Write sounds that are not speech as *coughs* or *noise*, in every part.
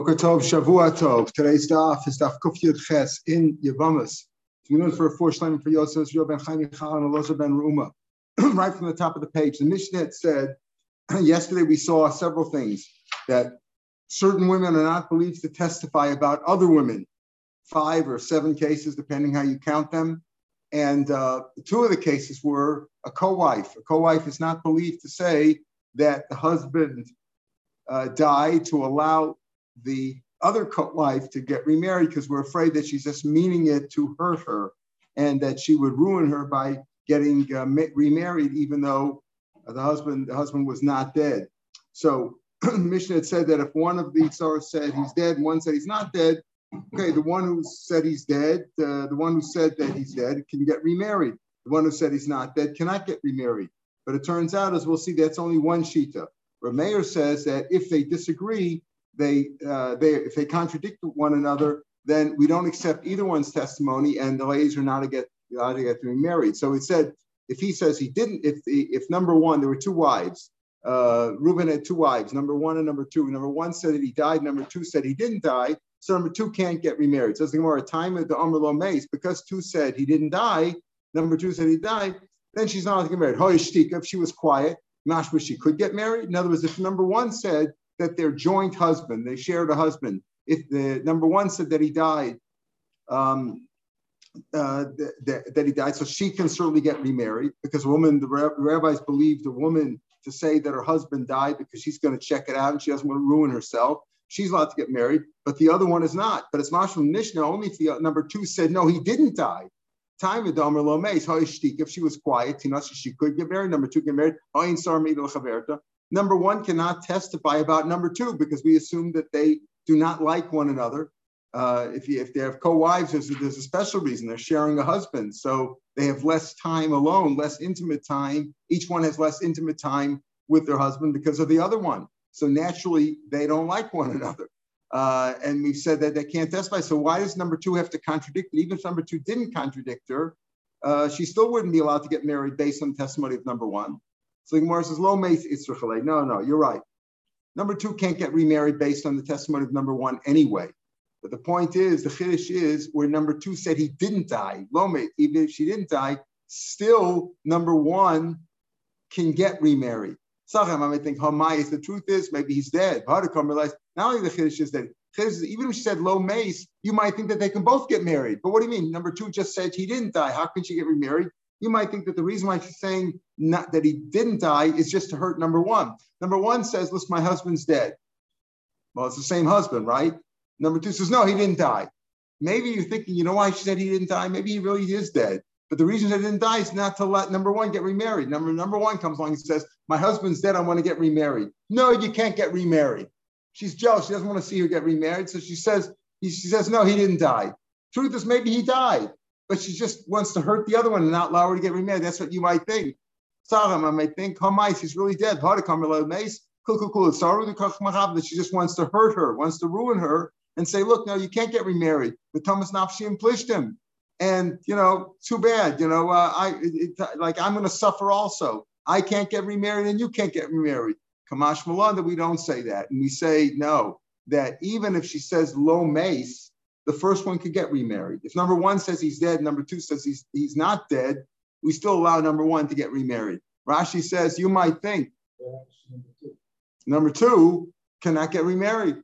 Boker Tov, Shavua Tov. Today's daf is daf Kuf Yud Ches in Yavamas. We learn for a four shlemim for Yosef, Israel ben Chaim Michal, and Elazar ben Ruma. *clears throat* right from the top of the page, the Mishnah said, *clears throat* yesterday we saw several things that certain women are not believed to testify about other women, five or seven cases, depending how you count them. And uh, two of the cases were a co-wife. A co-wife is not believed to say that the husband uh, died to allow the other wife to get remarried because we're afraid that she's just meaning it to hurt her and that she would ruin her by getting uh, remarried even though the husband the husband was not dead. So *clears throat* Mishnah had said that if one of the Tzara said he's dead one said he's not dead, okay, the one who said he's dead, uh, the one who said that he's dead can get remarried. The one who said he's not dead cannot get remarried. But it turns out, as we'll see, that's only one shita. Rameir says that if they disagree, they, uh, they if they contradict one another, then we don't accept either one's testimony, and the ladies are not to get allowed to get married. So it said if he says he didn't, if the if number one there were two wives, uh, Reuben had two wives, number one and number two. Number one said that he died. Number two said he didn't die. So number two can't get remarried. So it's more a time of the Amr Mace because two said he didn't die. Number two said he died. Then she's not allowed to get married. Hoy Shika, if she was quiet, mashma she could get married. In other words, if number one said that they're joint husband, they shared a husband. If the number one said that he died, um, uh, that, that, he died, so she can certainly get remarried because a woman, the rabbis believe the woman to say that her husband died because she's going to check it out and she doesn't want to ruin herself. She's allowed to get married, but the other one is not. But it's Mashal Mishnah only if the number two said no, he didn't die. Time with Domer Lomeis, if she was quiet, she could get married. Number two, get married. Number one cannot testify about number two because we assume that they do not like one another. Uh, if, you, if they have co-wives, there's, there's a special reason. They're sharing a husband. So they have less time alone, less intimate time. Each one has less intimate time with their husband because of the other one. So naturally, they don't like one another. Uh, and we've said that they can't testify. So why does number two have to contradict? Even if number two didn't contradict her, uh, she still wouldn't be allowed to get married based on testimony of number one. So the Gemara says, "Lo meis No, no, you're right. Number two can't get remarried based on the testimony of number one anyway. But the point is, the chiddush is where number two said he didn't die. Lo meis, even if she didn't die, still number one can get remarried. Sometimes I might think, Hamayis, the truth is maybe he's dead. Hadakam realized not only the chiddush is that even if she said low mace, you might think that they can both get married. But what do you mean? Number two just said he didn't die. How can she get remarried? You might think that the reason why she's saying not, that he didn't die is just to hurt number one. Number one says, listen, my husband's dead. Well, it's the same husband, right? Number two says, no, he didn't die. Maybe you're thinking, you know why she said he didn't die? Maybe he really is dead. But the reason he didn't die is not to let number one get remarried. Number number one comes along and says, My husband's dead, I want to get remarried. No, you can't get remarried. She's jealous. She doesn't want to see her get remarried. So she says, she says, No, he didn't die. Truth is, maybe he died but she just wants to hurt the other one and not allow her to get remarried. That's what you might think. Saram, I might think, Hamais, he's really dead. That she just wants to hurt her, wants to ruin her, and say, look, no, you can't get remarried. But Thomas Nafshi and him. And you know, too bad. You know, uh, I it, it, like I'm going to suffer also. I can't get remarried, and you can't get remarried. Kamash Malanda, we don't say that, and we say no. That even if she says low mace, the first one could get remarried. If number one says he's dead, number two says he's, he's not dead, we still allow number one to get remarried. Rashi says you might think number two cannot get remarried.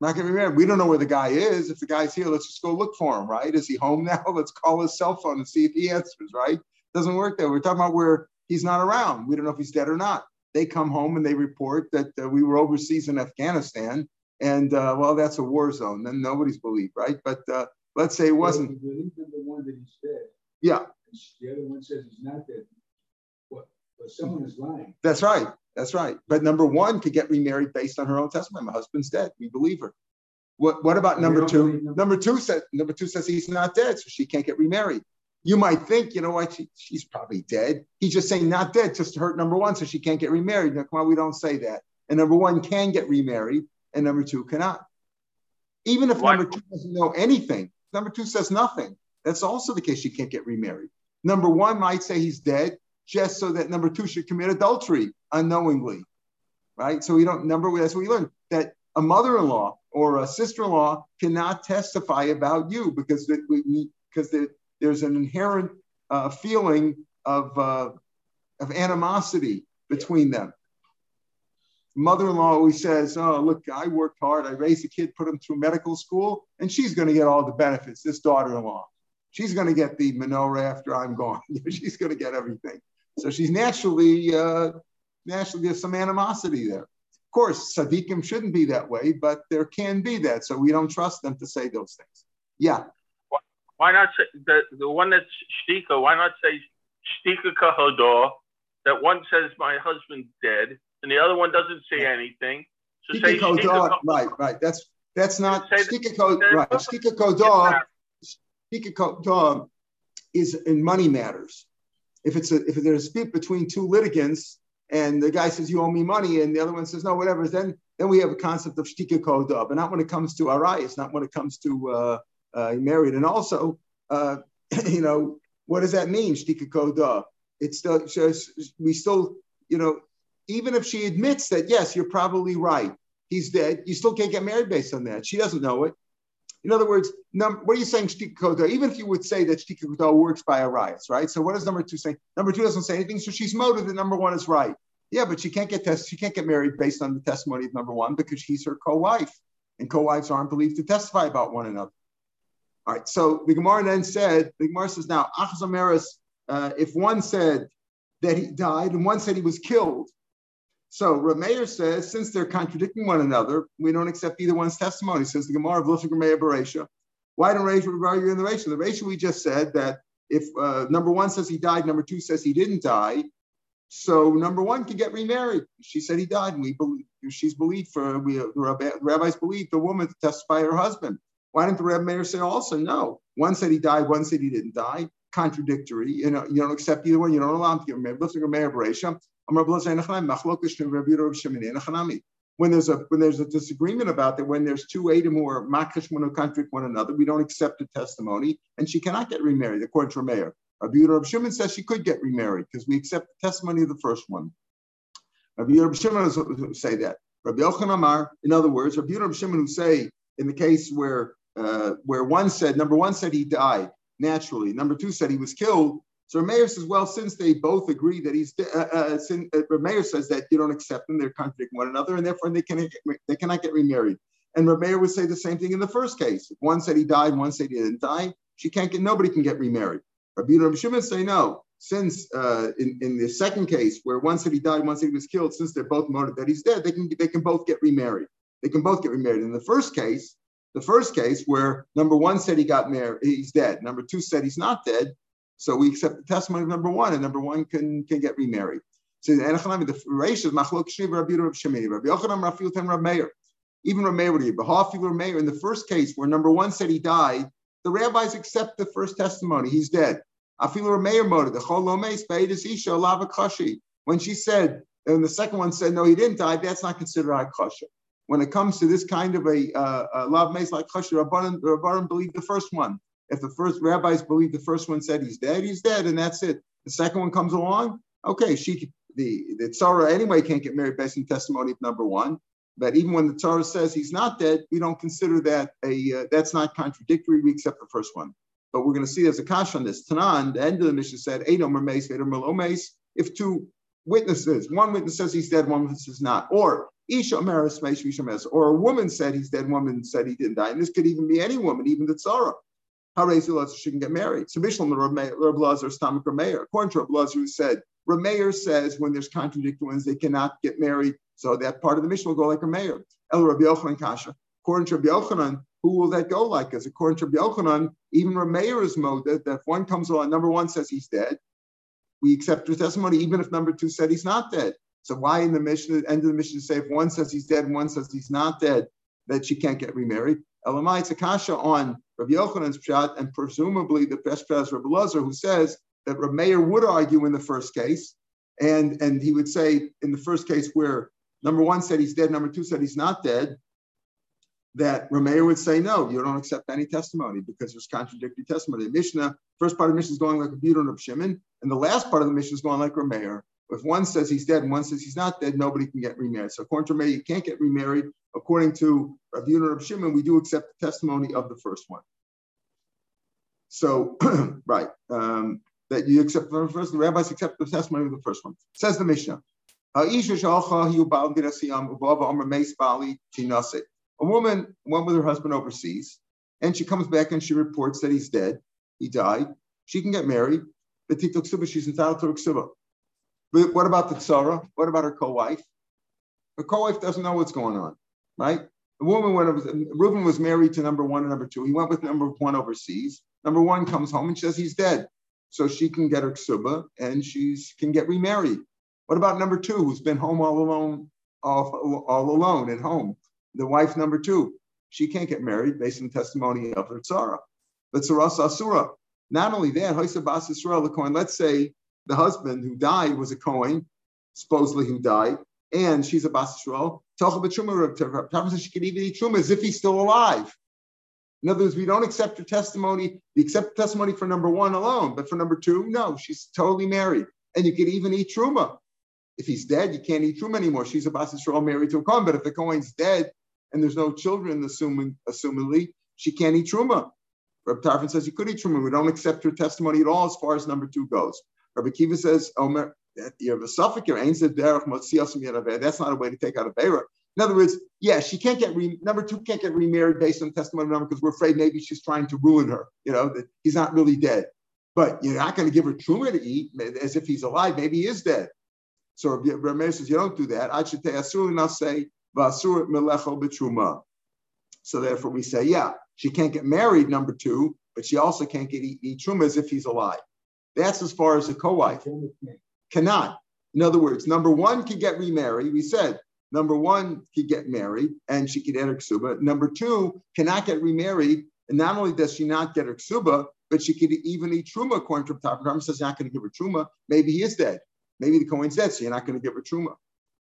Not get remarried. We don't know where the guy is. If the guy's here, let's just go look for him, right? Is he home now? *laughs* Let's call his cell phone and see if he answers, right? Doesn't work there. We're talking about where he's not around. We don't know if he's dead or not. They come home and they report that uh, we were overseas in Afghanistan and uh, well, that's a war zone. Then nobody's believed, right? But uh, let's say it wasn't. believe in the one that he's. Yeah. The other one says he's not dead. What? But someone is lying. That's right. That's right. But number one could get remarried based on her own testimony. My husband's dead. We believe her. What, what about number two? Number two says number two says he's not dead, so she can't get remarried. You might think, you know what, she, she's probably dead. He's just saying not dead just to hurt number one, so she can't get remarried. Now, come on, we don't say that. And number one can get remarried, and number two cannot. Even if Why? number two doesn't know anything, number two says nothing. That's also the case. She can't get remarried. Number one might say he's dead just so that number two should commit adultery unknowingly, right? So we don't number. That's what we learned that a mother-in-law or a sister-in-law cannot testify about you because we, because there's an inherent uh, feeling of uh, of animosity between them. Mother-in-law always says, "Oh, look, I worked hard. I raised a kid, put him through medical school, and she's going to get all the benefits. This daughter-in-law, she's going to get the menorah after I'm gone. *laughs* she's going to get everything. So she's naturally, uh, naturally, there's some animosity there. Of course, Sadiqim shouldn't be that way, but there can be that. So we don't trust them to say those things. Yeah. Why not say the, the one that's shtika? Why not say shtika kahodor? That one says my husband's dead, and the other one doesn't say anything. So say right, right. That's that's not shtika kodor. Right. Shtika kodor is in money matters if it's a, if there's a dispute between two litigants and the guy says you owe me money and the other one says no whatever then then we have a concept of shtika koda but not when it comes to arayas not when it comes to uh, uh, married and also uh, *laughs* you know what does that mean shtika koda it's still we still you know even if she admits that yes you're probably right he's dead you still can't get married based on that she doesn't know it in other words, num- what are you saying, Shtika Even if you would say that Shtika works by Arias, right? So what does number two say? Number two doesn't say anything, so she's motive that number one is right. Yeah, but she can't get test- she can't get married based on the testimony of number one because she's her co-wife, and co-wives aren't believed to testify about one another. All right, so the Gemara then said, the Gemara says now, uh, if one said that he died and one said he was killed, so Rameir says, since they're contradicting one another, we don't accept either one's testimony. Says the Gemara of Lufik Rameir Beresha. Why don't regard you in the Reish? The Reish we just said that if uh, number one says he died, number two says he didn't die, so number one can get remarried. She said he died, and we believe she's believed for we the rabbis believe the woman to testify her husband. Why didn't the Rebbe Meir say also no? One said he died, one said he didn't die. Contradictory. You know, you don't accept either one. You don't allow him to get married. Lifting Meir Beresha. When there's a when there's a disagreement about that, when there's two Adam are makish who contradict one another, we don't accept the testimony, and she cannot get remarried according to Rameir. Rabbi Yehuda Shimon says she could get remarried because we accept the testimony of the first one. Rabbi Yehuda Shimon say that. Rabbi Yochanan Amar, in other words, Rabbi Yehuda Shimon who say in the case where uh, where one said number one said he died naturally, number two said he was killed. So Rameir says, well, since they both agree that he's, uh, uh, uh, says that you don't accept them, they're contradicting one another, and therefore they, they cannot get remarried. And Rameir would say the same thing in the first case. If one said he died, one said he didn't die, she can't get, nobody can get remarried. Rabbi Rabbi Shimon say no. Since uh, in, in the second case, where one said he died, one said he was killed, since they're both motive that he's dead, they can they can both get remarried. They can both get remarried. In the first case, the first case where number one said he got married, he's dead. Number two said he's not dead. So we accept the testimony of number one, and number one can, can get remarried. So the Reish is Machlok Shriv Rabbi Rabbi Shemini, Rabbi Yochanan Rafi Rabbi Meir. Even Rabbi Meir Rabbi Meir in the first case where number one said he died, the rabbis accept the first testimony. He's dead. Afilu Meir motive. The Chol Lomeis Beidus Isha Lava Kashi. When she said, and the second one said, no, he didn't die, that's not considered Akasha. When it comes to this kind of a, uh, a Lav Meis like Kashi, Rabbanan believe the first one. If the first rabbis believe the first one said he's dead, he's dead, and that's it. The second one comes along, okay, she the the tzara anyway can't get married based on testimony of number one. But even when the tzara says he's not dead, we don't consider that a uh, that's not contradictory. We accept the first one. But we're going to see there's a kash on this. Tanan, the end of the Mishnah said, Edom mace, Edom If two witnesses, one witness says he's dead, one witness says not, or Isha Amaris or a woman said he's dead, woman said he didn't die. And this could even be any woman, even the tzara. How raise the laws she can get married. So Mishlam Reb Lazar Stomach Rameir. According to Reb who said Rameir says when there's contradictory ones, they cannot get married. So that part of the Mishnah will go like Rameir. El Rabbi Yochanan Kasha. According to Rabbi Yochanan, who will that go like? As according to Rabbi Yochanan, even Rameir is mode that, if one comes along, number one says he's dead, we accept his testimony, even if number two said he's not dead. So why in the Mishnah, end of the Mishnah, to say if one says he's dead, and one says he's not dead, that she can't get remarried? Elamai, it's on Rabbi Yochanan's pshat, and presumably the best pshat is Rabbi Lazar, who says that Rabbi Meir would argue in the first case, and, and he would say in the first case where number one said he's dead, number two said he's not dead, that Rameir would say, no, you don't accept any testimony because there's contradictory testimony. The Mishnah, first part of the Mishnah is going like a Bidon of Shimon, and the last part of the Mishnah is going like Rameir. If one says he's dead and one says he's not dead, nobody can get remarried. So according to Rameir, you can't get remarried according to Rav Yunus Rav Shimon, we do accept the testimony of the first one. So, *clears throat* right, um, that you accept the first, the rabbis accept the testimony of the first one. Says the Mishnah. A woman went with her husband overseas, and she comes back and she reports that he's dead, he died. She can get married, she's entitled to ksuba. But what about the tzara? What about her co-wife? Her co-wife doesn't know what's going on, right? The woman went Reuben was married to number one and number two. He went with number one overseas. Number one comes home and says he's dead. So she can get her ksuba and she can get remarried. What about number two, who's been home all alone, all, all alone at home? The wife number two, she can't get married based on the testimony of her tzara. But tzara asura. Not only that, let's say the husband who died was a Kohen, supposedly who died, and she's a Bas Yisrael. Talcha says she can even eat truma as if he's still alive. In other words, we don't accept her testimony. We accept testimony for number one alone, but for number two, no, she's totally married, and you can even eat truma. If he's dead, you can't eat truma anymore. She's a Bas Yisrael married to a Kohen, but if the Kohen's dead and there's no children, assuming assumingly, she can't eat truma. Reb Tarfon says you could eat truma. We don't accept her testimony at all as far as number two goes. Rabbi Kiva says, Omer, you have a suffix here, That's not a way to take out a Beira. In other words, yeah, she can't get re- number two can't get remarried based on testimony number because we're afraid maybe she's trying to ruin her. You know that he's not really dead, but you're not going to give her truma to eat as if he's alive. Maybe he is dead. So Rameir says you don't do that. I should say asur and not say vasur melecho betruma. So therefore we say yeah, she can't get married. Number two, but she also can't get eat, eat truma as if he's alive. That's as far as a co-wife cannot. In other words, number one can get remarried. We said number one could get married and she could enter ksuba. Number two cannot get remarried, and not only does she not get her ksuba, but she could even eat truma. According to Top says not going to give her truma. Maybe he is dead. Maybe the Kohen's dead, so you're not going to give her truma.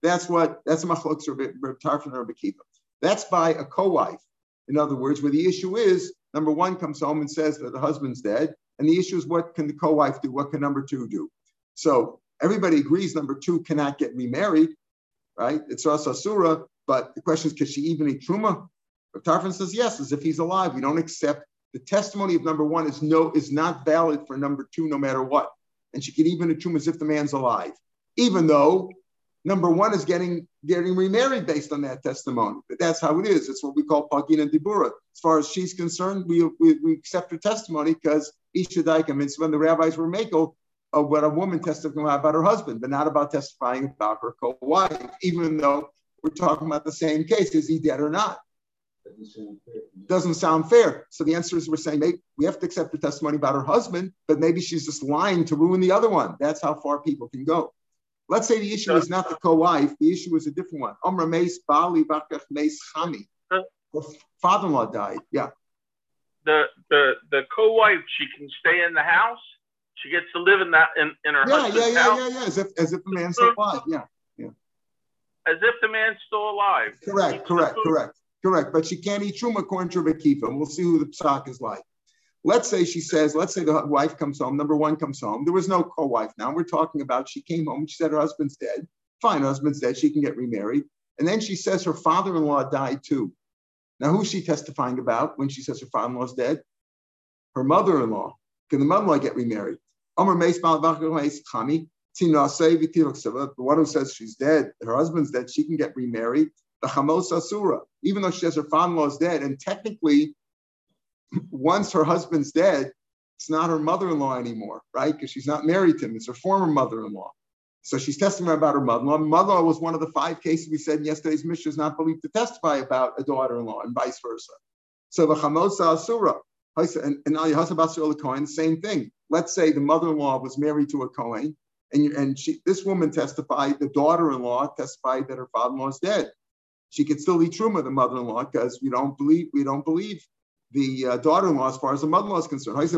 That's what that's a machlok Tarfon or Bekiva. That's by a co-wife. In other words, where the issue is number one comes home and says that the husband's dead, and the issue is what can the co-wife do? What can number two do? So everybody agrees number two cannot get remarried, right? It's Asura, but the question is, can she even eat Truma? But Tarfon says yes, as if he's alive. We don't accept the testimony of number one is no is not valid for number two, no matter what. And she can even eat Truma as if the man's alive, even though number one is getting getting remarried based on that testimony. But that's how it is. It's what we call Pagina Dibura. As far as she's concerned, we, we, we accept her testimony because Ishadaika It's when the rabbis were makel of what a woman testified about her husband, but not about testifying about her co-wife, even though we're talking about the same case. Is he dead or not? Doesn't sound fair. So the answer is we're saying maybe we have to accept the testimony about her husband, but maybe she's just lying to ruin the other one. That's how far people can go. Let's say the issue is not the co-wife, the issue is a different one. Omra Meis Bali Bakach Meis Chami. Uh, her father-in-law died. Yeah. The the the co-wife, she can stay in the house. She gets to live in that in, in her yeah, husband's yeah, yeah, house. Yeah, yeah, yeah. As if as if the man's still alive. Yeah, yeah. As if the man's still alive. Correct, correct, correct, correct. But she can't eat truma according to Rebbe and we'll see who the psak is like. Let's say she says, let's say the wife comes home, number one comes home. There was no co wife now. We're talking about she came home, she said her husband's dead. Fine, her husband's dead. She can get remarried. And then she says her father in law died too. Now, who's she testifying about when she says her father in law's dead? Her mother in law. Can the mother in law get remarried? The one who says she's dead, her husband's dead, she can get remarried. The Chamos Asura, even though she says her father in law is dead, and technically *clears throat* once her husband's dead, it's not her mother-in-law anymore, right? Because she's not married to him. It's her former mother-in-law. So she's testifying about her mother-in-law. Mother-in-law was one of the five cases we said in yesterday's Mishnah is not believed to testify about a daughter-in-law and vice versa. So the chamosa asura and, and Ali Hasabasur Cohen, same thing. Let's say the mother-in-law was married to a Cohen, and, and she, this woman testified, the daughter-in-law testified that her father-in-law is dead. She could still be truma, the mother-in-law, because we don't believe we don't believe the uh, daughter-in-law as far as the mother-in-law is concerned. That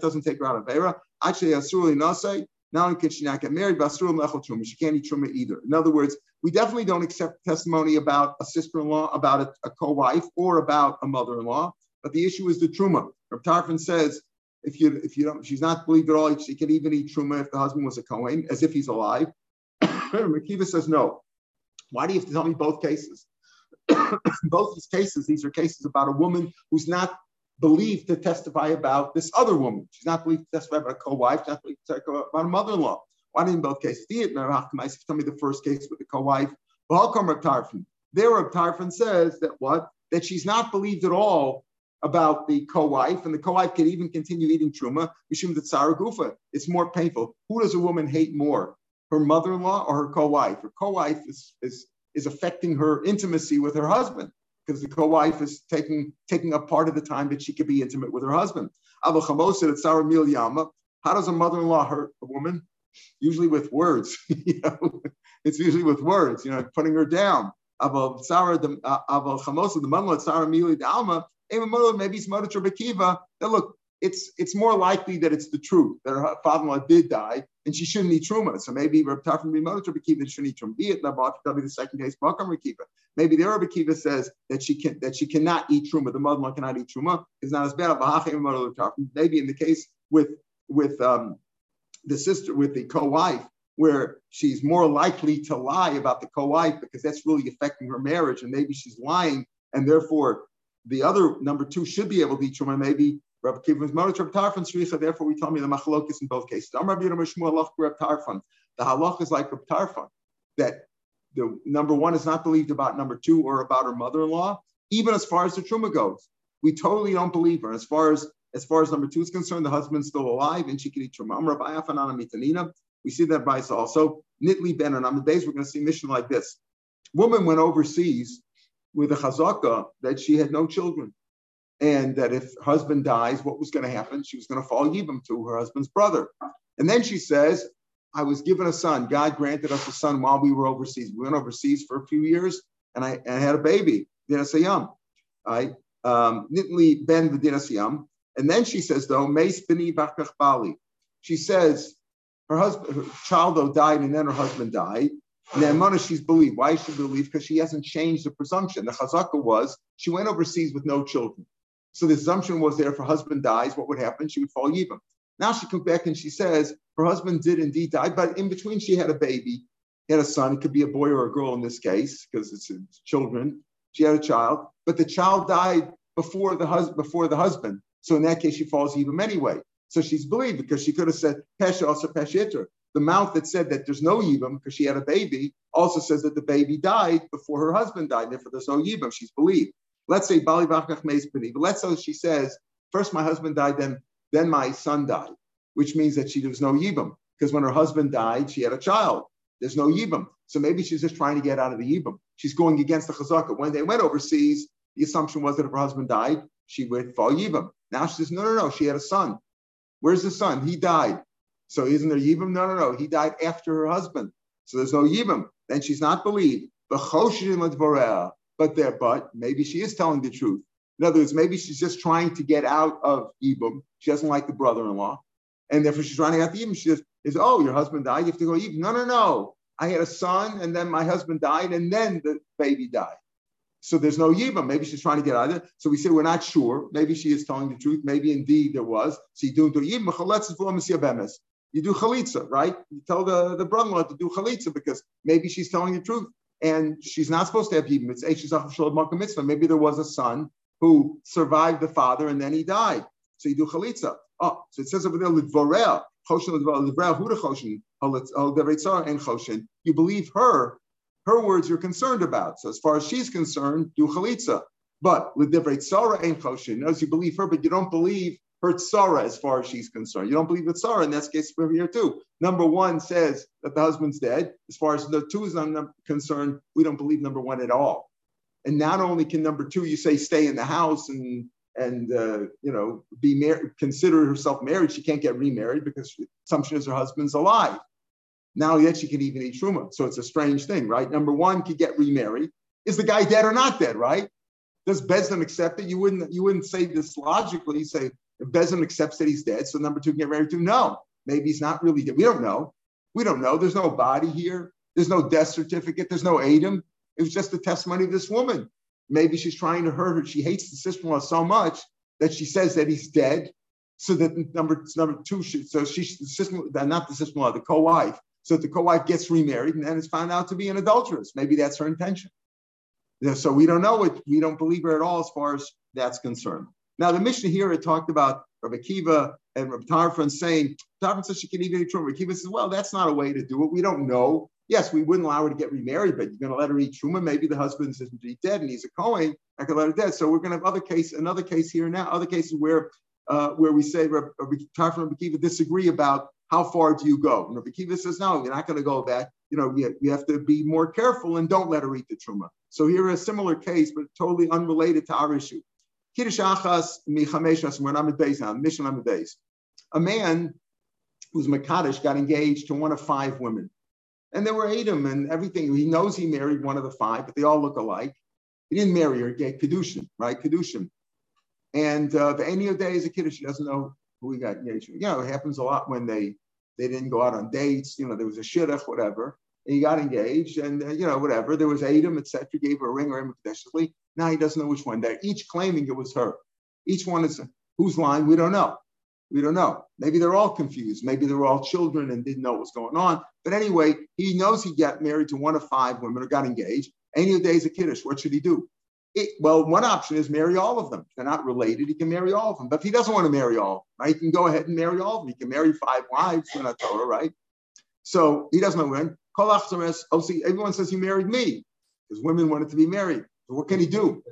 doesn't take her out of Vera. Actually, Asuri Nase, not only can she not get married, but. She can't eat Truma either. In other words, we definitely don't accept testimony about a sister-in-law, about a, a co-wife, or about a mother-in-law. But the issue is the Truma. Reb Tarfon says, if you if you don't, she's not believed at all. She can even eat truma if the husband was a Kohen, as if he's alive. *coughs* Makiva says no. Why do you have to tell me both cases? *coughs* both these cases, these are cases about a woman who's not believed to testify about this other woman. She's not believed to testify about a co-wife, she's not believed to testify about a mother-in-law. Why didn't both cases? Tell me the first case with the co-wife. There, Reb Tarfon says that what? That she's not believed at all about the co-wife, and the co-wife can even continue eating truma. Mishum Sarah gufa. It's more painful. Who does a woman hate more? Her mother-in-law or her co-wife? Her co-wife is, is, is affecting her intimacy with her husband because the co-wife is taking taking up part of the time that she could be intimate with her husband. How does a mother-in-law hurt a woman? Usually with words. *laughs* you know, it's usually with words. You know, putting her down. Aba sawar the aba khamusa the mangala sawar miyalama. Even maybe it's Mother Bakiva. That look, it's it's more likely that it's the truth that her father-in-law did die and she shouldn't eat truma. So maybe Reb Tarfon be mother Kiva shouldn't eat truma. Be it that'll be the second case. Makam Kiva. Maybe the Rabbi Kiva says that she can that she cannot eat truma. The mother in law cannot eat truma. It's not as bad. Maybe in the case with with um, the sister with the co-wife, where she's more likely to lie about the co-wife because that's really affecting her marriage, and maybe she's lying, and therefore the other number two should be able to eat truma. Maybe Rabbi Kiva Mother Rabbi Tarfon Shricha, therefore we tell me the machlokis in both cases. I'm Rabbi Yirmishmu Rabbi Tarfon. The halach is like Rabbi Tarfon, that the number one is not believed about number two or about her mother-in-law, even as far as the truma goes. We totally don't believe her. As far as as far as number two is concerned, the husband's still alive and she can eat truma. We see that by also. Nitli Ben and on the days we're going to see mission like this. Woman went overseas with a chazaka that she had no children and that if husband dies, what was going to happen? She was going to fall yibam to her husband's brother. And then she says, I was given a son. God granted us a son while we were overseas. We went overseas for a few years, and I, and I had a baby, Dinasayam. Right? Um, Nitli ben Dinasayam. And then she says, though, Mace Bini Bali. She says, her husband, her child though died, and then her husband died. Ne'emana, she's believed. Why is she believed? Because she hasn't changed the presumption. The chazaka was she went overseas with no children. So the assumption was there if her husband dies, what would happen? She would fall yibam. Now she comes back and she says her husband did indeed die, but in between she had a baby, he had a son. It could be a boy or a girl in this case because it's, children. She had a child, but the child died before the husband. Before the husband. So in that case, she falls yibam anyway. So she's believed because she could have said pesha also peshiter. The mouth that said that there's no yibam because she had a baby also says that the baby died before her husband died. Therefore, there's no yibam. She's believed. Let's say Bali Vachach Meis but let's say she says, first my husband died, then, then my son died, which means that she there was no Yibam. Because when her husband died, she had a child. There's no Yibam. So maybe she's just trying to get out of the Yibam. She's going against the Chazaka. When they went overseas, the assumption was that if her husband died, she would fall Yibam. Now she says, no, no, no, she had a son. Where's the son? He died. So isn't there Yibam? No, no, no. He died after her husband. So there's no Yibam. Then she's not believed but there, but maybe she is telling the truth. In other words, maybe she's just trying to get out of Ibum. She doesn't like the brother-in-law. And therefore she's get out the Ibum. She just is, oh, your husband died. You have to go Ibum. No, no, no. I had a son and then my husband died and then the baby died. So there's no Yibam. Maybe she's trying to get out of it. So we say we're not sure. Maybe she is telling the truth. Maybe indeed there was. So you do Yibam. You do chalitza, right? You tell the, the brother-in-law to do chalitza because maybe she's telling the truth and she's not supposed to have yibum. It's mitzvah. Maybe there was a son who survived the father and then he died. So you do chalitza. Oh, so it says over there, lidvoreh, choshen lidvoreh, hu choshen, oh, and choshen. You believe her, her words you're concerned about. So as far as she's concerned, do chalitza. But lidivrei tzara and choshen. Notice you believe her, but you don't believe her Sarah as far as she's concerned. You don't believe it's Sarah, in that case over here too. Number one says that the husband's dead. As far as the two is concerned, we don't believe number one at all. And not only can number two, you say stay in the house and and uh, you know be married, consider herself married. She can't get remarried because assumption is her husband's alive. Now yet she can even eat truma. So it's a strange thing, right? Number one could get remarried. Is the guy dead or not dead, right? Does Bezdin accept it? You wouldn't you wouldn't say this logically. You say if Bezin accepts that he's dead, so number two can get married to no. Maybe he's not really dead. We don't know. We don't know. There's no body here. There's no death certificate. There's no Adam. It was just the testimony of this woman. Maybe she's trying to hurt her. She hates the sister-in-law so much that she says that he's dead. So that number number two, should, so she's the sister, not the sister-in-law, the co-wife. so the co-wife gets remarried and then it's found out to be an adulteress. Maybe that's her intention. So we don't know it. We don't believe her at all as far as that's concerned. Now the Mishnah here it talked about Rabbi Kiva and Rabbi Tarfon saying Tarfon says she can eat any truma. Rabbi Kiva says, well, that's not a way to do it. We don't know. Yes, we wouldn't allow her to get remarried, but you're going to let her eat truma. Maybe the husband says he's dead and he's a Kohen. I could let her dead. So we're going to have other case, another case here now, other cases where uh, where we say Rabbi Tarfon and Rabbi Kiva disagree about how far do you go. And Rabbi Kiva says, no, you're not going to go that. You know, you, you have to be more careful and don't let her eat the truma. So here a similar case, but totally unrelated to our issue. Kiddush Michameshas, we're now, mission on the. A man who's Makadish got engaged to one of five women. And there were eight of them and everything. He knows he married one of the five, but they all look alike. He didn't marry her, he Kedushin, right? Kedushin. And uh, any of day is a Kiddush. He doesn't know who he got engaged to. You know, it happens a lot when they they didn't go out on dates. You know, there was a shidduch, whatever he got engaged, and uh, you know, whatever. There was Adam, etc. Gave her a ring or him Now he doesn't know which one. They're each claiming it was her. Each one is who's lying we don't know. We don't know. Maybe they're all confused. Maybe they're all children and didn't know what was going on. But anyway, he knows he got married to one of five women or got engaged. Any of days a kiddush. What should he do? It, well, one option is marry all of them. if they're not related. He can marry all of them. But if he doesn't want to marry all. all, right, he can go ahead and marry all of them. He can marry five wives in a Torah, right? So he doesn't know when. Oh, see, everyone says he married me because women wanted to be married. So what can he do?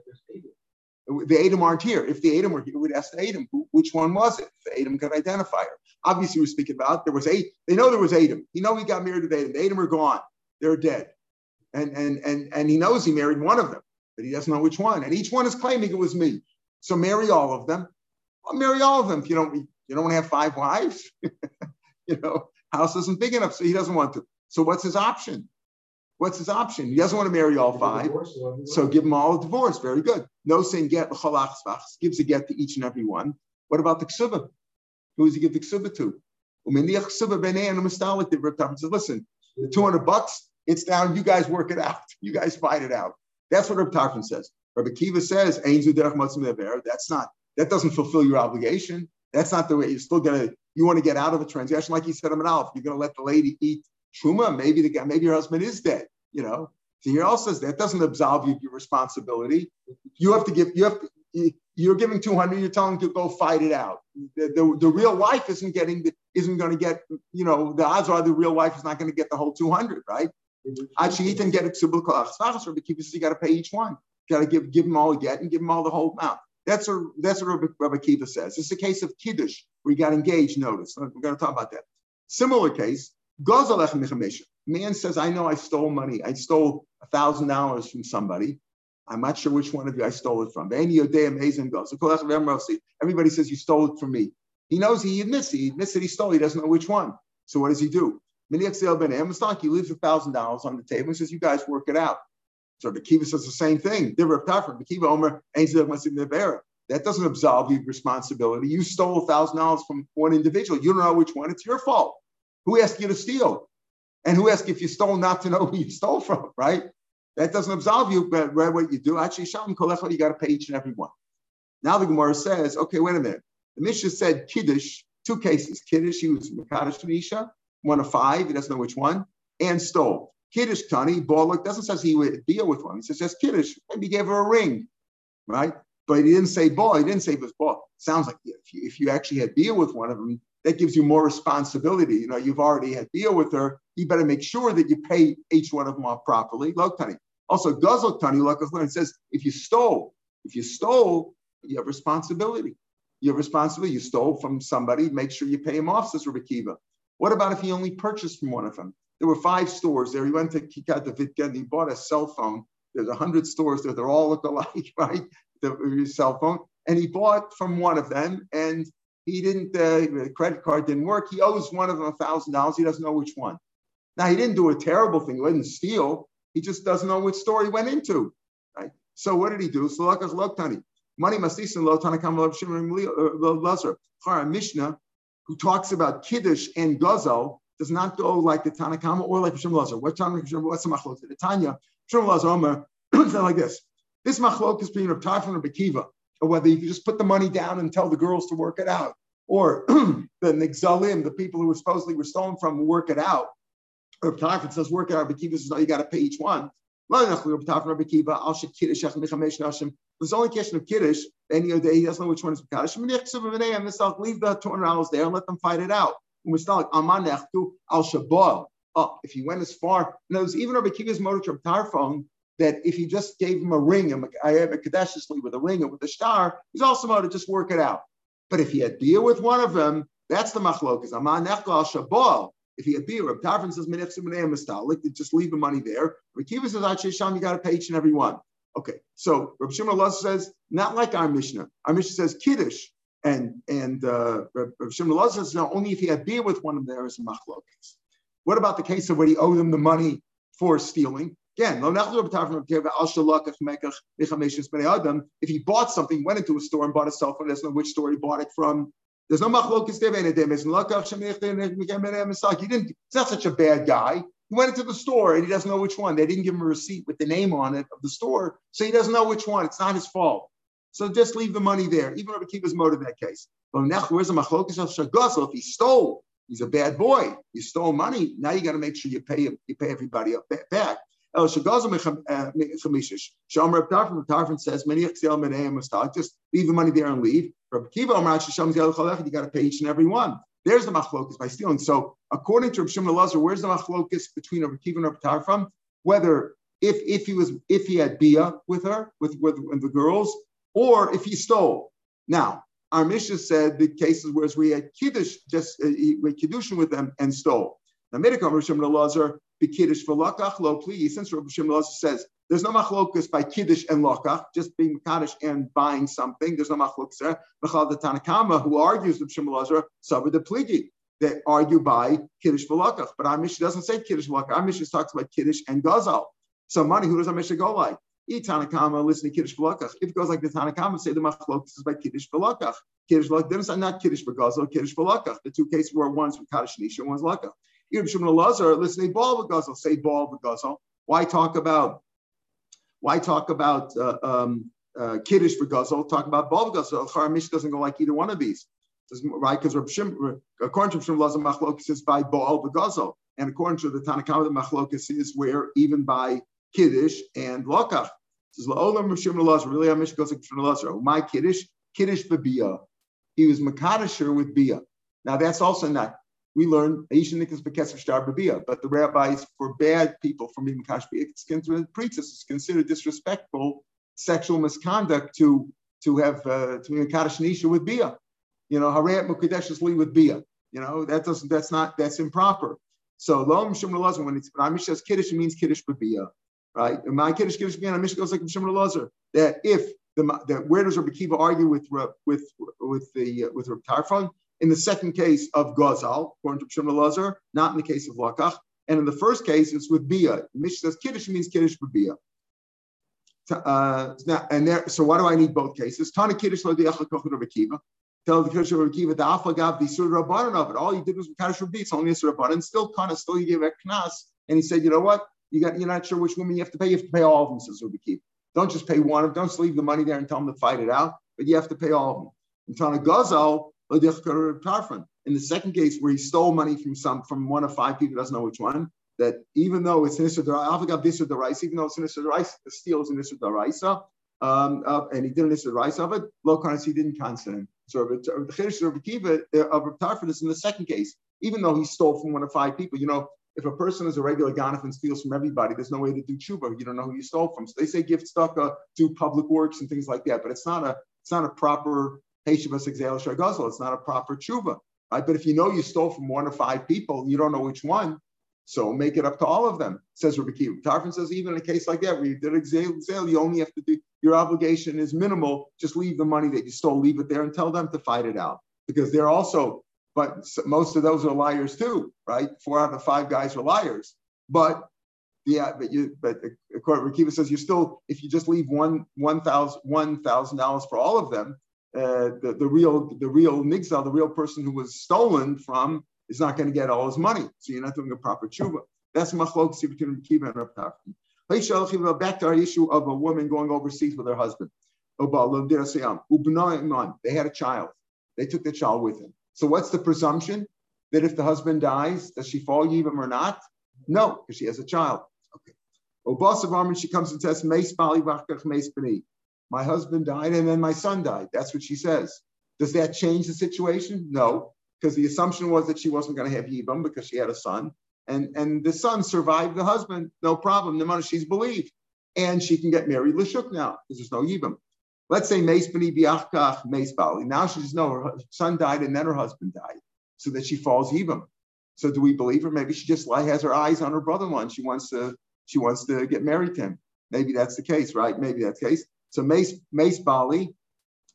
The Adam aren't here. If the Adam were here, we'd ask the Adam, which one was it? The Adam could identify her. Obviously, we're speaking about there was eight. They know there was Adam. He know he got married to Adam. The Adam are gone. They're dead. And, and, and, and he knows he married one of them, but he doesn't know which one. And each one is claiming it was me. So marry all of them. Well, marry all of them. If you don't, you don't want to have five wives. *laughs* you know, house isn't big enough, so he doesn't want to. So what's his option? What's his option? He doesn't want to marry all five. So give them all a divorce. Very good. No saying get gives a get to each and every one. What about the ksuba? Who does he give the ksuba to? says, listen, the 200 bucks, it's down. You guys work it out. *laughs* You guys fight it out. That's what Reb Tarfon says. Rabbi Kiva says, that's not, that doesn't fulfill your obligation. That's not the way you're still going to, you want to get out of a transaction. Like he said, I'm an Alf, you're going to let the lady eat Truma, maybe the guy, maybe your husband is dead, you know. So he also says that doesn't absolve you of your responsibility. You have to give, you have to, you're giving 200, you're telling to go fight it out. The, the, the real wife isn't getting, the, isn't going to get, you know, the odds are the real wife is not going to get the whole 200, right? Actually, can get a ksubal kalach. You got to pay each one. You got to give, give them all a get and give them all the whole amount. That's what, that's what Rabbi Kiva says. It's a case of kiddush where he got engaged, notice. We're going to talk about that. Similar case, Man says, I know I stole money. I stole a thousand dollars from somebody. I'm not sure which one of you I stole it from. Everybody says you stole it from me. He knows he admits he admits that he stole. He doesn't know which one. So what does he do? He leaves a thousand dollars on the table and says, "You guys work it out." So the Kiva says the same thing. That doesn't absolve you responsibility. You stole a thousand dollars from one individual. You don't know which one. It's your fault. Who asked you to steal? And who asked if you stole not to know *laughs* who you stole from, right? That doesn't absolve you, but what you do, actually, Shalom Kolecha, you got to pay each and every one. Now the Gemara says, okay, wait a minute. The Mishnah said Kiddush, two cases. Kiddush, he was Makadish Nisha, one of five, he doesn't know which one, and stole. Kiddush Tani, Balak doesn't say he would deal with one. He says just Kiddush. Maybe he gave her a ring, right? But he didn't say ball. He didn't say it was ball. Sounds like if you, if you actually had deal with one of them, that gives you more responsibility. You know, you've already had deal with her. You better make sure that you pay each one of them off properly. Loktani. Also, Gazal Tani, it says, if you stole, if you stole, you have responsibility. You have responsibility. You stole from somebody, make sure you pay him off, says Rabbi. What about if he only purchased from one of them? There were five stores there. He went to Kikar Davidka and he bought a cell phone. There's a hundred stores there. They're all look alike, *laughs* right? The cell phone. And he bought from one of them and he didn't, uh, the credit card didn't work. He owes one of them a thousand dollars. He doesn't know which one. Now he didn't do a terrible thing. He didn't steal. He just doesn't know which store he went into. Right. So what did he do? So look at Tani. Money mastisin lo tanakam lazar. Chara Mishnah, who talks about kiddush and gazal, does not go like the Tanakama or like Shem Lazar. What's the machlok? The Tanya Shem Lazar Omer *clears throat* like this. This machlok is between Rav Tarfon and Bekiva or whether you just put the money down and tell the girls to work it out, or *clears throat* the nigzalim, the people who were supposedly were stolen from, work it out. Rav Tarfon says, work it out. Rabbi says, no, you got to pay each one. There's only question of Kiddush. Any other day, he doesn't know which one is Kaddish. Leave the $200 there and let them fight it out. Oh, if he went as far, knows even Rabbi Kiva's motor Tarfon, that if he just gave him a ring, I have a Kadeshishly with a ring and with a star, he's also about to just work it out. But if he had beer with one of them, that's the machlokas. Aman shabal. If he had beer, Reb Tarfon says menef mistalik, just leave the money there. Reb Kiva says Sham, you got to pay each and every one. Okay, so Reb Shimon Allah says not like our Mishnah. Our Mishnah says kiddush, and and uh, Reb Shimon says no, only if he had beer with one of them there is machlokas. What about the case of where he owed him the money for stealing? Again, if he bought something, went into a store and bought a cell phone, doesn't know which store he bought it from. There's no machlokis He didn't. He's not such a bad guy. He went into the store and he doesn't know which one. They didn't give him a receipt with the name on it of the store, so he doesn't know which one. It's not his fault. So just leave the money there. Even Rabbi Kiva's motive in that case. Where's the machlokis of If he stole, he's a bad boy. You stole money. Now you got to make sure you pay him. You pay everybody up back. El Shagazim Chamishish. Shomer Tarfon, Tarfon says, many just leave the money there and leave. Rabbi Kiva Omar Shisham you got to pay each and every one. There's the machlokus by stealing. So according to Rabbi Shimon Lazar, where's the machlokus between Rabbi Kiva and Rabbi Tarfon? Whether if if he was if he had bia with her with with, with the girls, or if he stole. Now our Mishnah said the cases where we had kiddush just uh, we kiddushin with them and stole. Now, Medikam Rabbi Shimon Lazar be kiddush for lakach lo please. Since Rabbi Shimon says there's no machlokus by kiddush and lakach, just being kaddish and buying something. There's no machlokus there. Mechal the Tanakama, who argues with Shimon Lazar, saber the pligi. They argue by kiddush for lakach, but our Mishnah doesn't say kiddush lakach. Our Mishnah talks about kiddush and gazal. So money, who does our Mishnah go like? E Tanakama, listen to Kiddush Balakach. If it goes like the Tanakama, say the Machlokes is by Kiddush Balakach. Kiddush Balakach, then it's not Kiddush Bagazal, Kiddush Balakach. The two cases where one's from Kaddish Nisha, one's Lakach. Ibn Shimon Lazar, listen, to Baal V'Gazal, say Baal V'Gazal. Why talk about, why talk about uh, um, uh, Kiddush V'Gazal, talk about Baal V'Gazal? Charamish doesn't go like either one of these. Right, because according to Shimon Lazar, Machlokas is by Baal V'Gazal. And according to the Tanakhama, the Machlokas is where even by Kiddush and Lokach. Says La'olam Rav Shimon Lazar. Really, Amish goes like Shimon Lazar. My Kiddush, Kiddush B'Bia. He was Makadasher with Bia. Now that's also not we learn Aisha Nikas Bekesef Shtar Babia, but the rabbis forbade people from being Makash It's considered priestess. It's considered disrespectful sexual misconduct to to have uh, to be Makash Nisha with Bia. You know, Harayat Mukadesh with Bia. You know, that doesn't that's not that's improper. So Lo Shimon Lazar, when it's when Amish says Kiddush, it means Kiddush Babia. Right? And my Kiddush Kiddush Babia, Amish goes like Shimon Lazar. That if the, that where does Rabbi Kiva argue with with with the with Rabbi Tarfon? In the second case of Gazal, according to Shimon Lazar, not in the case of Lakach. And in the first case, it's with Bia. Mish says Kiddush means Kiddush for Bia. Uh, and there, so why do I need both cases? Tana Kiddush. Tell the Kiddush of Kiva the afagav the sur rabbanon of it. All he did was Kaddish Rabbi. It's only a sur rabbanon. Still, of still he gave a knas, and he said, you know what? You got you're not sure which woman you have to pay. You have to pay all of them. Says Rabbi Kiva. Don't just pay one of them. Don't just leave the money there and tell them to fight it out. But you have to pay all of them. And Tana Gazal in the second case, where he stole money from some from one of five people, doesn't know which one, that even though it's Nisr Daraisa, even though it's Nisr Daraisa, the steal is Nisr Daraisa, um, uh, and he didn't Nisr Daraisa of it, low currency didn't cancel him. So the Chiddush of Kiva uh, of Tarfon is in the second case, even though he stole from one of five people. You know, if a person is a regular ganef and steals from everybody, there's no way to do tshuva. You don't know who you stole from. So they say stuck, uh, do public works and things like that, but it's not a it's not a proper it's not a proper tshuva, right? But if you know you stole from one or five people, you don't know which one, so make it up to all of them, says Rabbi Kiva. Tarfon says even in a case like that, where you did exale, you only have to do, your obligation is minimal. Just leave the money that you stole, leave it there and tell them to fight it out. Because they're also, but most of those are liars too, right? Four out of five guys are liars. But yeah, but you, but according Kiva says you're still, if you just leave one one thousand one thousand dollars for all of them, uh, the, the real the real nigzal, the real person who was stolen from, is not going to get all his money. So you're not doing a proper tshuva. That's machlok between Kiva and Rav. Back to our issue of a woman going overseas with her husband. They had a child. They took the child with them. So what's the presumption? That if the husband dies, does she fall yibam or not? No, because she has a child. Okay. Obasav Armin, she comes and says, My husband died and then my son died. That's what she says. Does that change the situation? No, because the assumption was that she wasn't going to have Yibam because she had a son. And, and the son survived the husband, no problem. The money she's believed. And she can get married Lashuk now because there's no Yibam. Let's say Meis Bani Biachkach Meis Bali. Now she says, no, her son died and then her husband died. So that she falls Yibam. So do we believe her? Maybe she just has her eyes on her brother-in-law and she wants to she wants to get married to him. Maybe that's the case, right? Maybe that's the case. So Mace, Mace Bali,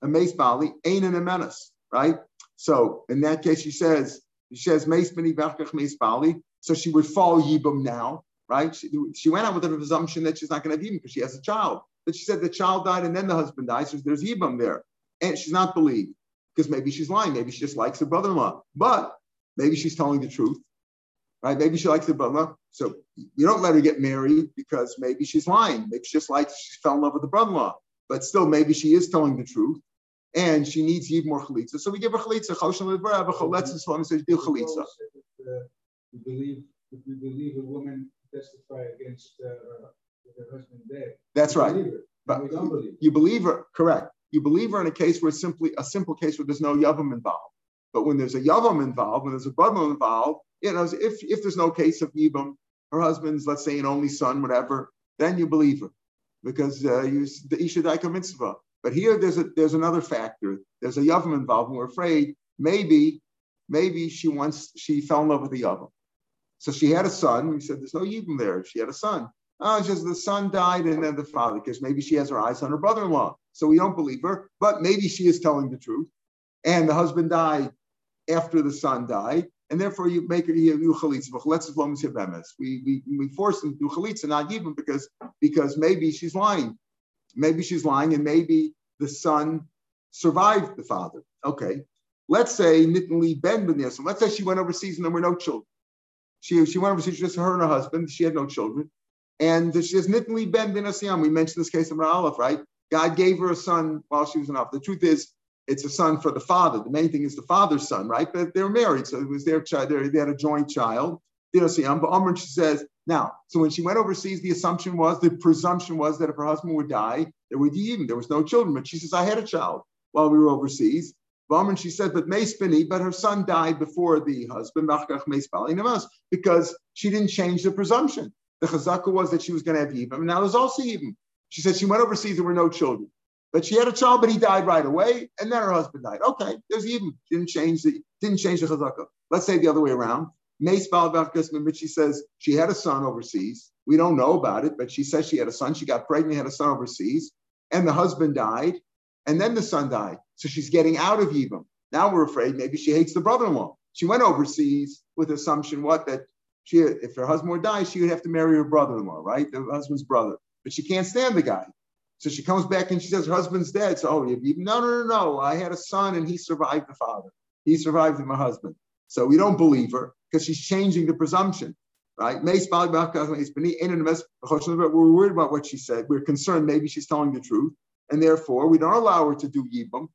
a Mace Bali ain't an menace, right? So in that case, she says, she says Mace Bani Mace Bali. So she would fall Yibum now, right? She, she went out with a presumption that she's not going to have Yibum because she has a child. But she said the child died and then the husband died. So there's Yibum there. And she's not believed because maybe she's lying. Maybe she just likes her brother-in-law. But maybe she's telling the truth right? Maybe she likes the brother-in-law, So you don't let her get married because maybe she's lying. Maybe she just likes she fell in love with the brother-in-law. But still, maybe she is telling the truth, and she needs even more chalitza. So we give her chalitza. Chalitza says do chalitza. We believe if we believe a woman testify against uh, her husband dead. That's right. Believe but we don't believe. You believe her, correct? You believe her in a case where it's simply a simple case where there's no yavam involved. But when there's a yavam involved, when there's a brother involved, you know, if, if there's no case of Yibam, her husband's, let's say, an only son, whatever, then you believe her because uh, you, the Isha Daika mitzvah. But here there's a there's another factor. There's a Yavam involved, and we're afraid maybe, maybe she wants she fell in love with the Yavam. So she had a son. We said there's no Yibam there. She had a son. Oh, just the son died and then the father, because maybe she has her eyes on her brother-in-law. So we don't believe her, but maybe she is telling the truth. And the husband died after the son died and therefore you make it you chalitza. But let's We we we force them to do chalitza, not even because because maybe she's lying, maybe she's lying, and maybe the son survived the father. Okay, let's say Nitnli Ben Ben Let's say she went overseas and there were no children. She she went overseas just her and her husband. She had no children, and she says Nitnli Ben Ben We mentioned this case of Aleph, right? God gave her a son while she was in off. The truth is, it's a son for the father. The main thing is the father's son, right? But they're married, so it was their child. They had a joint child. But she says now. So when she went overseas, the assumption was, the presumption was that if her husband would die, there would be even. There was no children. But she says, I had a child while we were overseas. Bummer, she said, but Meispini, but her son died before the husband, because she didn't change the presumption. The chazaka was that she was going to have Yibam. Now there's also even. She said she went overseas, there were no children. But she had a child, but he died right away, and then her husband died. Okay, there's even didn't change the didn't change the chazaka. Let's say the other way around. Mace but she says she had a son overseas. We don't know about it, but she says she had a son. She got pregnant, had a son overseas, and the husband died, and then the son died. So she's getting out of Yibam. Now we're afraid maybe she hates the brother-in-law. She went overseas with assumption what that she if her husband would die, she would have to marry her brother-in-law, right? The husband's brother. But she can't stand the guy. So she comes back and she says her husband's dead. So, oh, you, no, no, no, no. I had a son and he survived the father. He survived my husband. So we don't believe her because she's changing the presumption, right? We're worried about what she said. We're concerned maybe she's telling the truth. And therefore, we don't allow her to do yibam,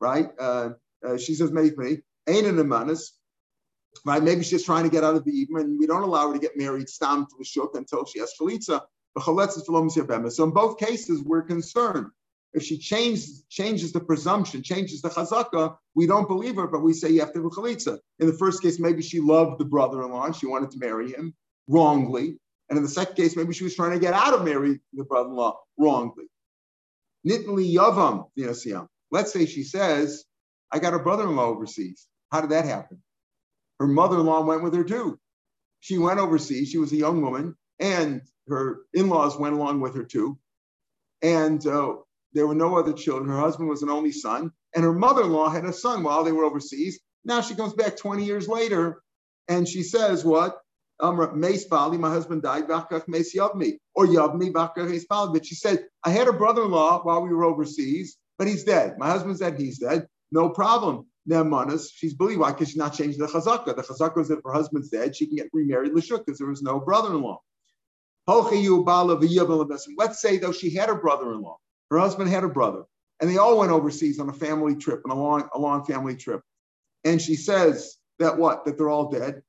right? Uh, uh, she says, maybe ain't an amanas, right? Maybe she's trying to get out of the yibam, and we don't allow her to get married stam to the shuk until she has chalitza. So in both cases, we're concerned. If she changes changes the presumption, changes the chazaka, we don't believe her, but we say you have to have a chalitza. In the first case, maybe she loved the brother-in-law and she wanted to marry him wrongly. And in the second case, maybe she was trying to get out of marrying the brother-in-law wrongly. Nitli yavam Let's say she says, I got a brother-in-law overseas. How did that happen? Her mother-in-law went with her too. She went overseas. She was a young woman and her in-laws went along with her too. And uh, there were no other children. Her husband was an only son, and her mother-in-law had a son while they were overseas. Now she comes back 20 years later, and she says, "What? Um, Mace Bali, my husband died. Vakach Mace Yavmi, or Yavmi Vakach Mace Bali." But she said, "I had a brother-in-law while we were overseas, but he's dead. My husband's dead. He's dead. No problem." Nemanas, she's believed. Why? Because she's not changing the chazaka. The chazaka is that her husband's dead, she can get remarried lishuk because there was no brother-in-law. Let's say though she had a brother-in-law, her husband had a brother, and they all went overseas on a family trip, on a long, a long family trip. And she says that what? That they're all dead.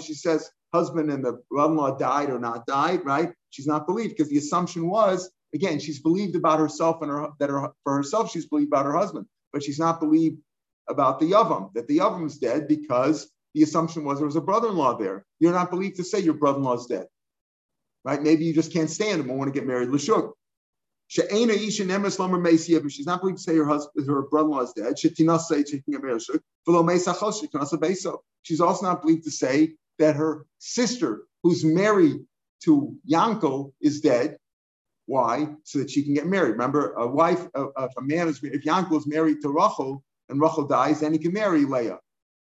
She says husband and the brother-in-law died or not died, right? She's not believed because the assumption was again she's believed about herself and her that her for herself she's believed about her husband, but she's not believed about the Yavam that the Yavam is dead because the assumption was there was a brother-in-law there. You're not believed to say your brother-in-law is dead, right? Maybe you just can't stand him and want to get married. Lashuk. She'ena isha nemes lomer meisiya, but she's not believed to say her husband, her brother-in-law is dead. She'tinas say she can get married. She's also not believed to say that her sister, who's married to Yanko, is dead. Why? So that she can get married. Remember, a wife, if a man is, if Yanko is married to Rachel and Rachel dies, then he can marry Leah.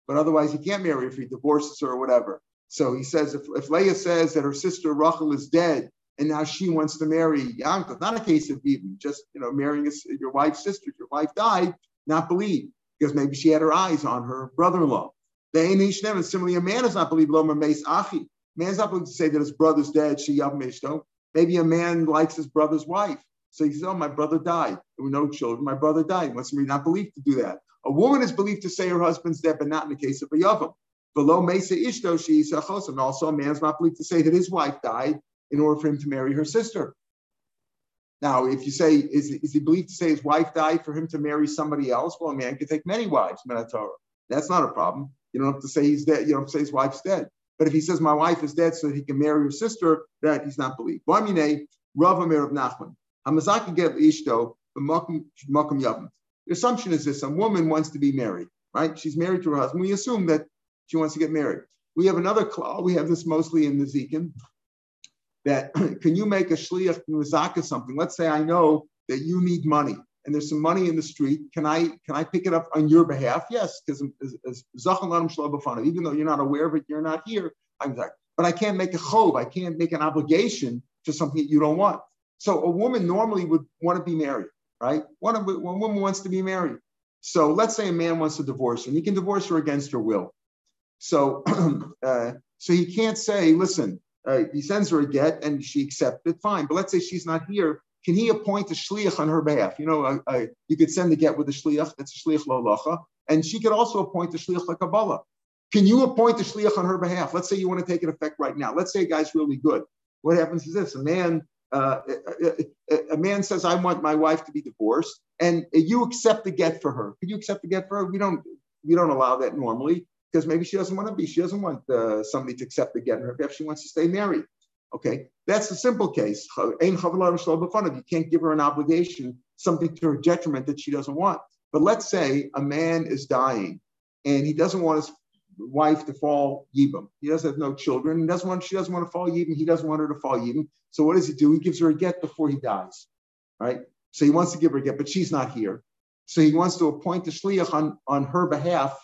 But otherwise, he can't marry if he divorces her or whatever. So he says, if, if Leah says that her sister Rachel is dead and now she wants to marry Yanko, not a case of even just you know marrying a, your wife's sister. If Your wife died, not believe because maybe she had her eyes on her brother-in-law. The Einish and similarly, a man is not believed Lomer Mace Achi. Man's not going to say that his brother's dead, she Mishto. Maybe a man likes his brother's wife. So he says, Oh, my brother died. There were no children. My brother died. Wants me not believed to do that. A woman is believed to say her husband's dead, but not in the case of a Yavam. Below Mesa Ishto, she is And also, a man's not believed to say that his wife died in order for him to marry her sister. Now, if you say, is, is he believed to say his wife died for him to marry somebody else? Well, a man could take many wives, Minatorah. That's not a problem. You don't have to say he's dead. You don't have to say his wife's dead. But if he says my wife is dead so that he can marry her sister, that he's not believed. Barmine, eh, Rav Amir of Nachman. Hamazaki get ishto, makum yavam. The assumption is this: a woman wants to be married, right? She's married to her husband. We assume that she wants to get married. We have another clause. We have this mostly in the Zekin. That *clears throat* can you make a shliach mizaka something? Let's say I know that you need money and there's some money in the street, can I can I pick it up on your behalf? Yes, because even though you're not aware of it, you're not here. I'm sorry, but I can't make a chov. I can't make an obligation to something that you don't want. So a woman normally would want to be married, right? One, woman wants to be married. So let's say a man wants to divorce her, and he can divorce her against her will. So, *clears throat* uh, so he can't say, listen, uh, he sends her a get and she accepts it, fine. But let's say she's not here can he appoint a shliach on her behalf? You know, a, you could send a get with a shliach, that's a shliach lolacha, and she could also appoint a shliach like Kabbalah. Can you appoint a shliach on her behalf? Let's say you want to take an effect right now. Let's say a guy's really good. What happens is this: a man, uh, a, man says, "I want my wife to be divorced," and you accept the get for her. Can you accept the get for her? We don't. We don't allow that normally because maybe she doesn't want to be. She doesn't want uh, somebody to accept the get for her if She wants to stay married. Okay, that's a simple case. You can't give her an obligation, something to her detriment that she doesn't want. But let's say a man is dying and he doesn't want his wife to fall yibam. He doesn't have no children. He doesn't want, she doesn't want to fall yibam. He doesn't want her to fall yibam. So what does he do? He gives her a get before he dies, right? So he wants to give her a get, but she's not here. So he wants to appoint a shliach on, on her behalf.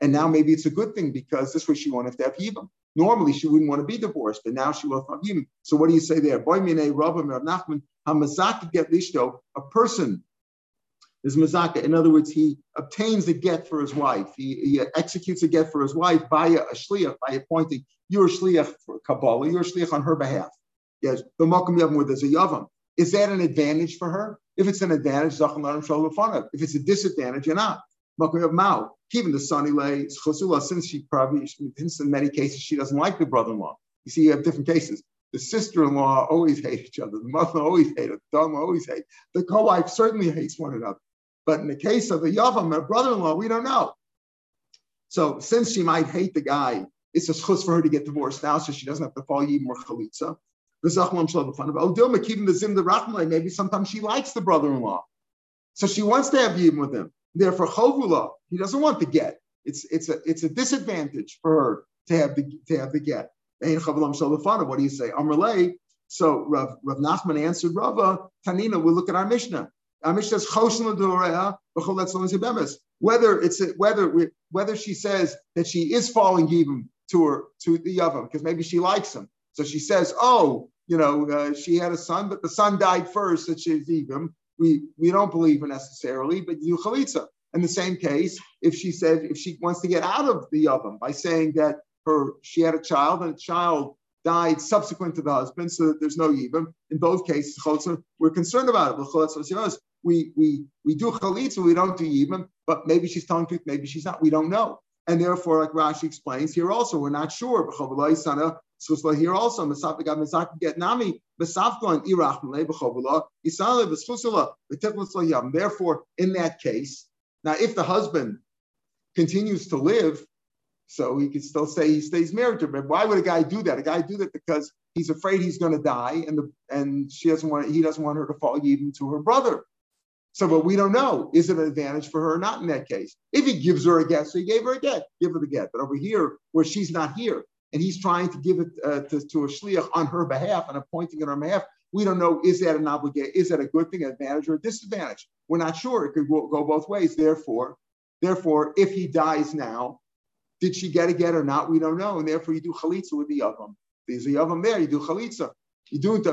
And now maybe it's a good thing because this way she won't have to have yibam. Normally, she wouldn't want to be divorced, but now she will him. So what do you say there? Boy mine eh, Nachman hamazaka get lishto. A person is mazaka. In other words, he obtains a get for his wife. He, he executes a get for his wife via a shliach by appointing you're shliach for Kabbalah. You're a shliach on her behalf. Yes, the makom yavam where there's a yavam. Is that an advantage for her? If it's an advantage, Zachal Narim Shalafonah. if it's a disadvantage, you're not. Makom Mao even the Ilay, Chosula, since she probably, since in many cases she doesn't like the brother-in-law. You see, you have different cases. The sister-in-law always hate each other. The mother always hate. The daughter always hate. The co-wife certainly hates one another. But in the case of the Yavam, a brother-in-law, we don't know. So since she might hate the guy, it's a for her to get divorced now, so she doesn't have to fall yibum or chalitza. Maybe sometimes she likes the brother-in-law, so she wants to have yibum with him. Therefore, chovula, he doesn't want the get. It's it's a it's a disadvantage for her to have the to have the get. What do you say? Amrlay. So Rav, Rav Nachman answered Rava, Tanina, we look at our Mishnah. Whether it's a, whether whether she says that she is falling even to her to the Yavam, because maybe she likes him. So she says, oh, you know, uh, she had a son, but the son died first, that she's even we, we don't believe her necessarily, but you chalitza. In the same case, if she said if she wants to get out of the oven by saying that her she had a child and a child died subsequent to the husband, so there's no yibam. In both cases, we're concerned about it. We we we do chalitza, we don't do yibam, but maybe she's telling truth, maybe she's not. We don't know. And therefore, like Rashi explains, here also we're not sure. Here also, Therefore, in that case, now if the husband continues to live, so he could still say he stays married to her. But why would a guy do that? A guy do that because he's afraid he's going to die, and the and she doesn't want he doesn't want her to fall even to her brother. So, but we don't know. Is it an advantage for her or not in that case? If he gives her a get, so he gave her a get, give her the get. But over here, where she's not here, and he's trying to give it uh, to, to a shliach on her behalf and appointing it on her behalf, we don't know is that an obligation, is that a good thing, an advantage or a disadvantage? We're not sure. It could go, go both ways. Therefore, therefore, if he dies now, did she get a get or not? We don't know, and therefore you do chalitza with the yavam. There's a yavam there. You do chalitza. You do it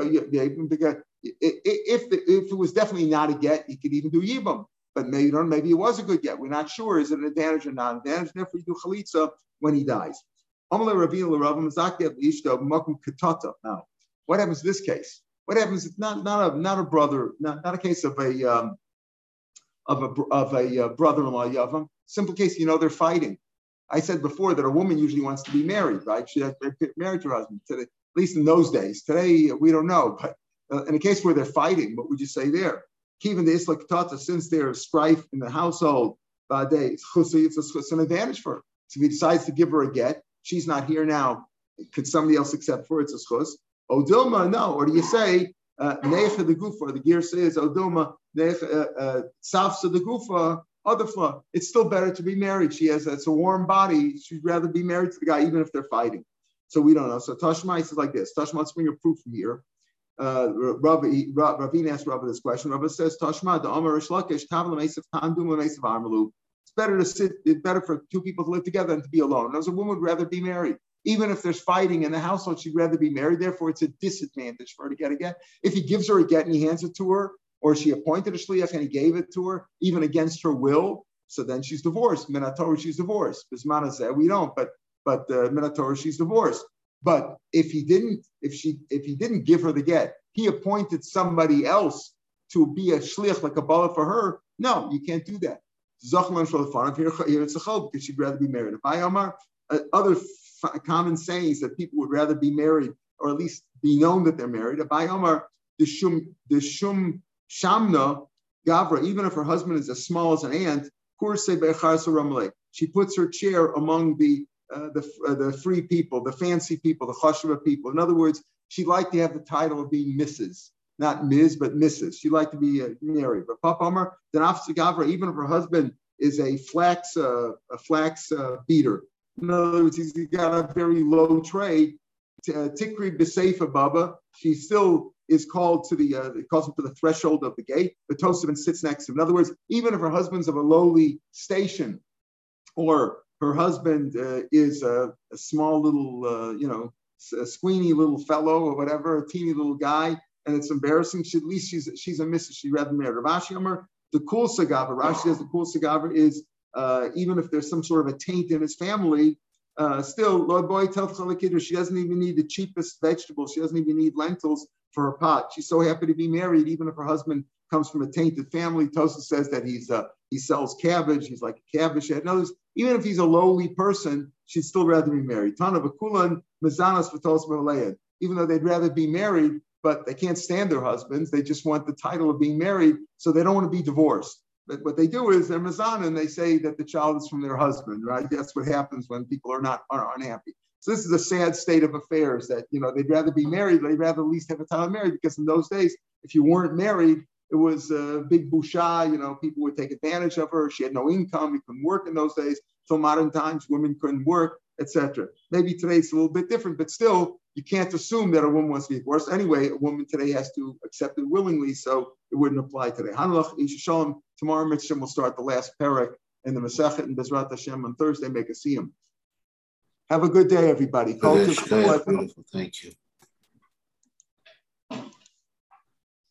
if if it was definitely not a get, you could even do yibam. But maybe you know, maybe it was a good get. We're not sure. Is it an advantage or not an advantage? Therefore, you do chalitza when he dies. Now, what happens in this case? What happens if not not a not a brother, not, not a case of a um, of a of a uh, brother-in-law yavam. Simple case, you know, they're fighting. I said before that a woman usually wants to be married, right? She has to married to her husband. Today, at least in those days. Today we don't know, but uh, in a case where they're fighting, what would you say there? Even the Isla Katata, since there's strife in the household, uh, they, it's, an advantage for her. So if he decides to give her a get, she's not here now. Could somebody else accept for it? It's a schus. Odilma, no. Or do you say uh, Necha the Gufa? The gear says Odilma Necha Safsa the Gufa. Other flaw. It's still better to be married. She has it's a warm body. She'd rather be married to the guy, even if they're fighting. So we don't know. So Tashma says like this. Tashma, let's bring a proof from here. Uh, Ravine asked Rabbi this question. Rabbi says, Tashma, the Amar Reish Lakish, Tavla Mesav Tandum Mesav Armalu. It's better to sit, it's better for two people to live together than to be alone. As a woman would rather be married. Even if there's fighting in the household, she'd rather be married. Therefore, it's a disadvantage for her to get a get. If he gives her a get and he hands it to her, or she appointed a shliach and he gave it to her, even against her will, so then she's divorced. Minatorah, she's divorced. Bismana said, we don't, but but uh, Minatorah, she's divorced. But if he didn't, if she, if he didn't give her the get, he appointed somebody else to be a shliach like a bala for her. No, you can't do that. Because she'd rather be married. If I Omar, uh, other common sayings that people would rather be married or at least be known that they're married. Abai Omar, the shum, the shum shamna gavra, even if her husband is as small as an ant, she puts her chair among the uh, the, uh, the free people, the fancy people, the chashva people. In other words, she'd like to have the title of being Mrs., not Ms., but Mrs. She'd like to be uh, married. But Papa Omar, then Gavra, even if her husband is a flax, uh, a flax uh, beater, in other words, he's got a very low trade. Uh, Tikri B'Seifa Baba, she still is called to the, uh, calls him to the threshold of the gate, but Tosafin sits next to him. In other words, even if her husband's of a lowly station, or her husband uh, is a, a, small little, uh, you know, a squeamy little fellow or whatever, a teeny little guy, and it's embarrassing. She, at least she's she's a missus. She'd rather marry Rav Ashi Amar. The cool sagava, Rashi says the cool sagava is uh, even if there's some sort of a taint in his family, uh, still, Lord boy, tells tell she doesn't even need the cheapest vegetables. She doesn't even need lentils for her pot. She's so happy to be married, even if her husband comes from a tainted family. Tosa says that he's uh, he sells cabbage. He's like a cabbage head. In even if he's a lowly person, she'd still rather be married. Tana Bakulan, Mazanas Vatos Even though they'd rather be married, but they can't stand their husbands. They just want the title of being married, so they don't want to be divorced. But what they do is they're mazana and they say that the child is from their husband, right? That's what happens when people are not are unhappy. So this is a sad state of affairs that you know they'd rather be married, they'd rather at least have a time of marriage because in those days, if you weren't married, it was a big busha. You know, people would take advantage of her. She had no income. You couldn't work in those days. So modern times, women couldn't work, etc. Maybe today it's a little bit different, but still, you can't assume that a woman wants to be divorced. Anyway, a woman today has to accept it willingly, so it wouldn't apply today. Hanlach Shalom. Tomorrow, Mitzvah will start the last parak in the Masachet and Bezrat Hashem on Thursday. Make a siyum. Have a good day, everybody. Thank you.